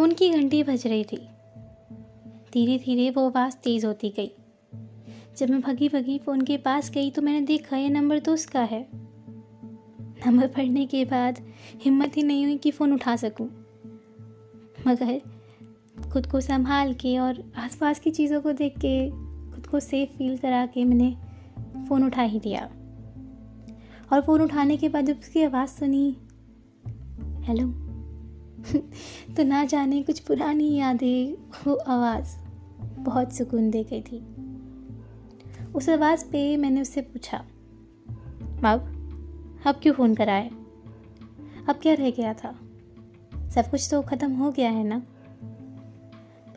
Phone की घंटी बज रही थी। धीरे धीरे वो आवाज़ तेज़ होती गई। जब मैं भगी भगी फ़ोन के पास गई तो मैंने देखा ये नंबर तो उसका है। नंबर पढ़ने के बाद हिम्मत ही नहीं हुई कि फ़ोन उठा सकूँ। मगर खुद को संभाल के और आसपास की चीज़ों को देख के, खुद को सेफ़ फील करा के मैंने फ़ोन उठा ही दिया। और फ़ोन उठाने के बाद जब उसकी आवाज़ सुनी, हेलो। तो ना जाने कुछ पुरानी यादें वो आवाज़। बहुत सुकून दे गई थी। उस आवाज़ पे मैंने उससे पूछा अब अब क्यों फ़ोन करा है? अब क्या रह गया था? सब कुछ तो ख़त्म हो गया है ना?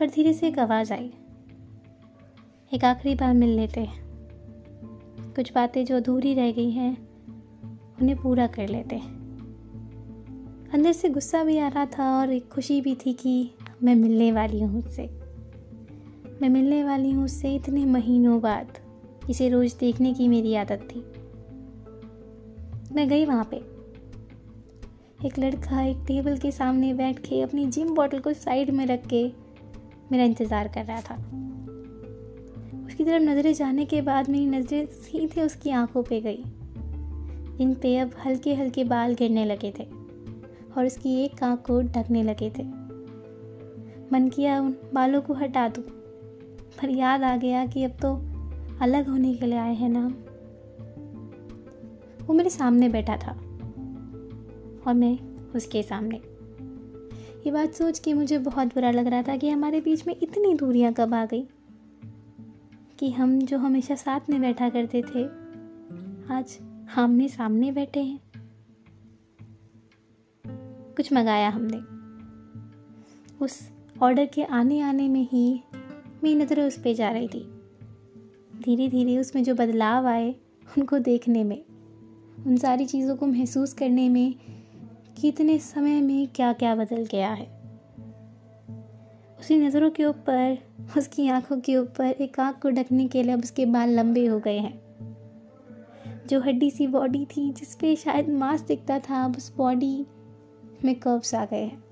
पर धीरे से एक आवाज़ आई। एक आखिरी बार मिल लेते कुछ बातें जो अधूरी रह गई हैं, उन्हें पूरा कर लेते अंदर से गुस्सा भी आ रहा था और एक खुशी भी थी कि मैं मिलने वाली हूँ उससे। मैं मिलने वाली हूँ उससे इतने महीनों बाद, इसे रोज़ देखने की मेरी आदत थी। मैं गई वहाँ पे। एक लड़का एक टेबल के सामने बैठ के अपनी जिम बॉटल को साइड में रख के मेरा इंतज़ार कर रहा था। उसकी तरफ़ नज़रें जाने के बाद मेरी नज़रें सीधे उसकी आँखों पे गई, जिन पे अब हल्के हल्के बाल गिरने लगे थे। और उसकी एक आँख को ढकने लगे थे। मन किया उन बालों को हटा दूँ। पर याद आ गया कि अब तो अलग होने के लिए आए हैं ना वो मेरे सामने बैठा था और मैं उसके सामने। ये बात सोच के मुझे बहुत बुरा लग रहा था कि हमारे बीच में इतनी दूरियाँ कब आ गई। कि हम जो हमेशा साथ में बैठा करते थे, आज आमने सामने बैठे हैं। कुछ मंगाया हमने। उस ऑर्डर के आने आने में ही मेरी नज़र उस पर जा रही थी। धीरे धीरे उसमें जो बदलाव आए उनको देखने में, उन सारी चीज़ों को महसूस करने में कितने समय में क्या क्या बदल गया है। उसकी नज़रों के ऊपर, उसकी आँखों के ऊपर एक आँख को ढकने के लिए अब उसके बाल लंबे हो गए हैं। जो हड्डी सी बॉडी थी, जिस पे शायद मांस दिखता था, अब उस बॉडी में कर्व्स आ गए हैं।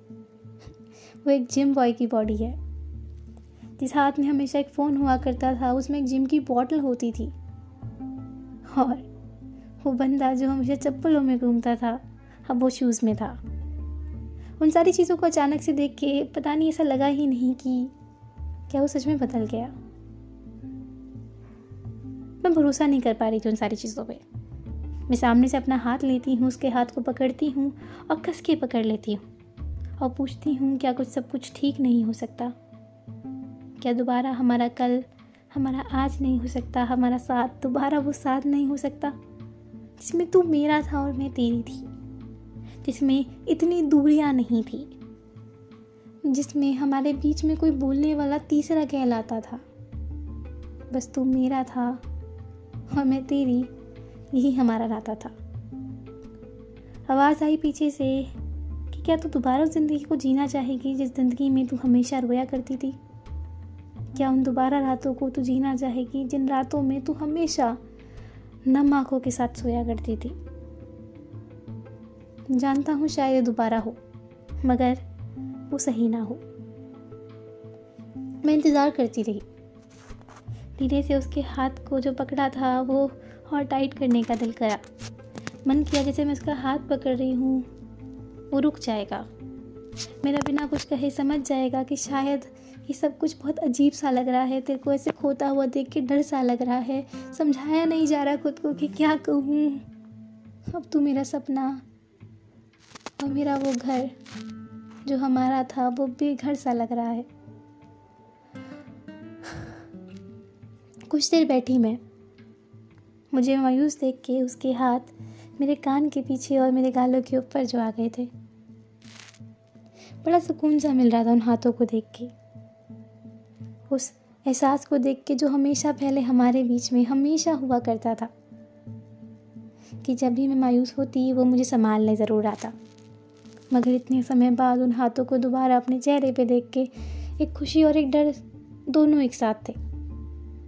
वो एक जिम बॉय की बॉडी है। जिस हाथ में हमेशा एक फ़ोन हुआ करता था, उसमें एक जिम की बॉटल होती थी। और वो बंदा जो हमेशा चप्पलों में घूमता था, अब वो शूज़ में था। उन सारी चीज़ों को अचानक से देख के पता नहीं ऐसा लगा ही नहीं कि क्या वो सच में बदल गया। मैं भरोसा नहीं कर पा रही थी उन सारी चीज़ों पे। मैं सामने से अपना हाथ लेती हूँ, उसके हाथ को पकड़ती हूँ और कस के पकड़ लेती हूँ और पूछती हूँ, क्या कुछ सब कुछ ठीक नहीं हो सकता? क्या दोबारा हमारा कल, हमारा आज नहीं हो सकता? हमारा साथ, दोबारा वो साथ नहीं हो सकता? जिसमें तू मेरा था और मैं तेरी थी। जिसमें इतनी दूरियाँ नहीं थी। जिसमें हमारे बीच में कोई बोलने वाला तीसरा कहलाता था। बस तू मेरा था और मैं तेरी यही हमारा नाता था। आवाज़ आई पीछे से कि क्या तू दोबारा उस ज़िंदगी को जीना चाहेगी जिस ज़िंदगी में तू हमेशा रोया करती थी? क्या उन दोबारा रातों को तू जीना चाहेगी जिन रातों में तू हमेशा नम आँखों के साथ सोया करती थी? जानता हूँ शायद दोबारा हो, मगर वो सही ना हो। मैं इंतज़ार करती रही। धीरे से उसके हाथ को जो पकड़ा था, वो और टाइट करने का दिल करा। मन किया जैसे मैं उसका हाथ पकड़ रही हूँ। वो रुक जाएगा। मेरा बिना कुछ कहे समझ जाएगा कि शायद ये सब कुछ बहुत अजीब सा लग रहा है। तेरे को ऐसे खोता हुआ देख के डर सा लग रहा है। समझाया नहीं जा रहा खुद को कि क्या कहूँ। अब तू मेरा सपना और मेरा वो घर जो हमारा था, वो बेघर सा लग रहा है। कुछ देर बैठी मैं। मुझे मायूस देख के उसके हाथ मेरे कान के पीछे और मेरे गालों के ऊपर जो आ गए थे। बड़ा सुकून सा मिल रहा था उन हाथों को देख के। उस एहसास को देख के जो हमेशा पहले हमारे बीच में हमेशा हुआ करता था कि जब भी मैं मायूस होती, वो मुझे संभालने ज़रूर आता। मगर इतने समय बाद उन हाथों को दोबारा अपने चेहरे पे देख के एक खुशी और एक डर दोनों एक साथ थे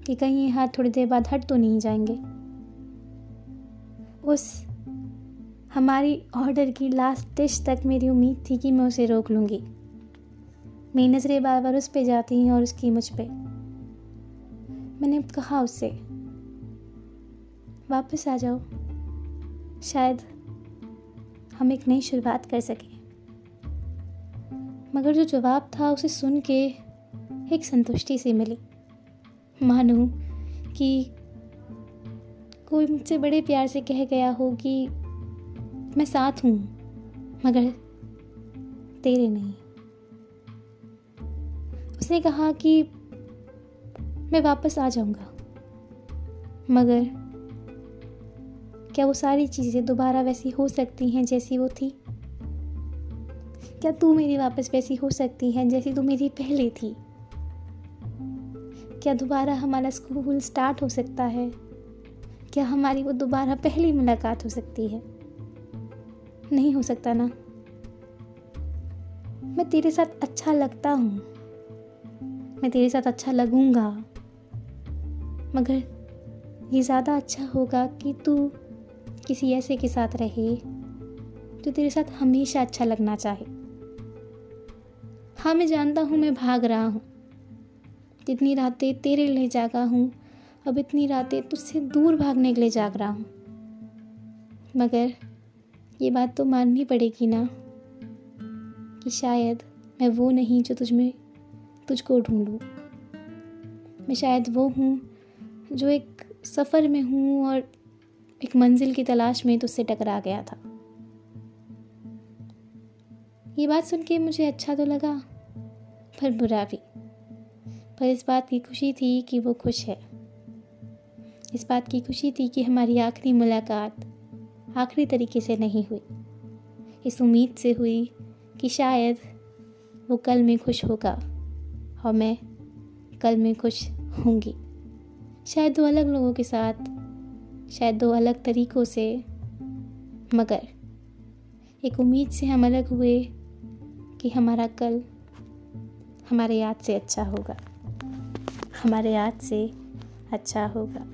कि कहीं ये हाथ थोड़ी देर बाद हट तो नहीं जाएँगे। उस हमारी ऑर्डर की लास्ट डिश तक मेरी उम्मीद थी कि मैं उसे रोक लूँगी। मेरी नज़रें बार बार उस पर जाती हैं और उसकी मुझ पर मैंने कहा उससे वापस आ जाओ। शायद हम एक नई शुरुआत कर सकें। मगर जो जवाब था उसे सुन के एक संतुष्टि सी मिली। मानो कि कोई मुझसे बड़े प्यार से कह गया हो कि मैं साथ हूँ, मगर तेरे नहीं। उसने कहा कि मैं वापस आ जाऊँगा, मगर क्या वो सारी चीज़ें दोबारा वैसी हो सकती हैं जैसी वो थी? क्या तू मेरी वापस वैसी हो सकती है जैसी तू मेरी पहले थी? क्या दोबारा हमारा स्कूल स्टार्ट हो सकता है? क्या हमारी वो दोबारा पहली मुलाकात हो सकती है? नहीं हो सकता ना। मैं तेरे साथ अच्छा लगता हूँ। मैं तेरे साथ अच्छा लगूँगा। मगर ये ज़्यादा अच्छा होगा कि तू किसी ऐसे के साथ रहे जो तेरे साथ हमेशा अच्छा लगना चाहे। हाँ मैं जानता हूँ, मैं भाग रहा हूँ। जितनी रातें तेरे लिए जागा हूँ अब इतनी रातें तुझसे दूर भागने के लिए जाग रहा हूँ। मगर ये बात तो माननी पड़ेगी ना कि शायद मैं वो नहीं जो तुझ में, तुझको ढूंढूं। मैं शायद वो हूँ जो एक सफ़र में हूँ और एक मंजिल की तलाश में तुझसे टकरा गया था। ये बात सुन के मुझे अच्छा तो लगा, पर बुरा भी। पर इस बात की खुशी थी कि वो खुश है। इस बात की खुशी थी कि हमारी आखिरी मुलाकात आखिरी तरीके से नहीं हुई। इस उम्मीद से हुई कि शायद वो कल में खुश होगा और मैं कल में खुश होंगी शायद दो अलग लोगों के साथ, शायद दो अलग तरीक़ों से, मगर एक उम्मीद से हम अलग हुए कि हमारा कल हमारे याद से अच्छा होगा। हमारे याद से अच्छा होगा।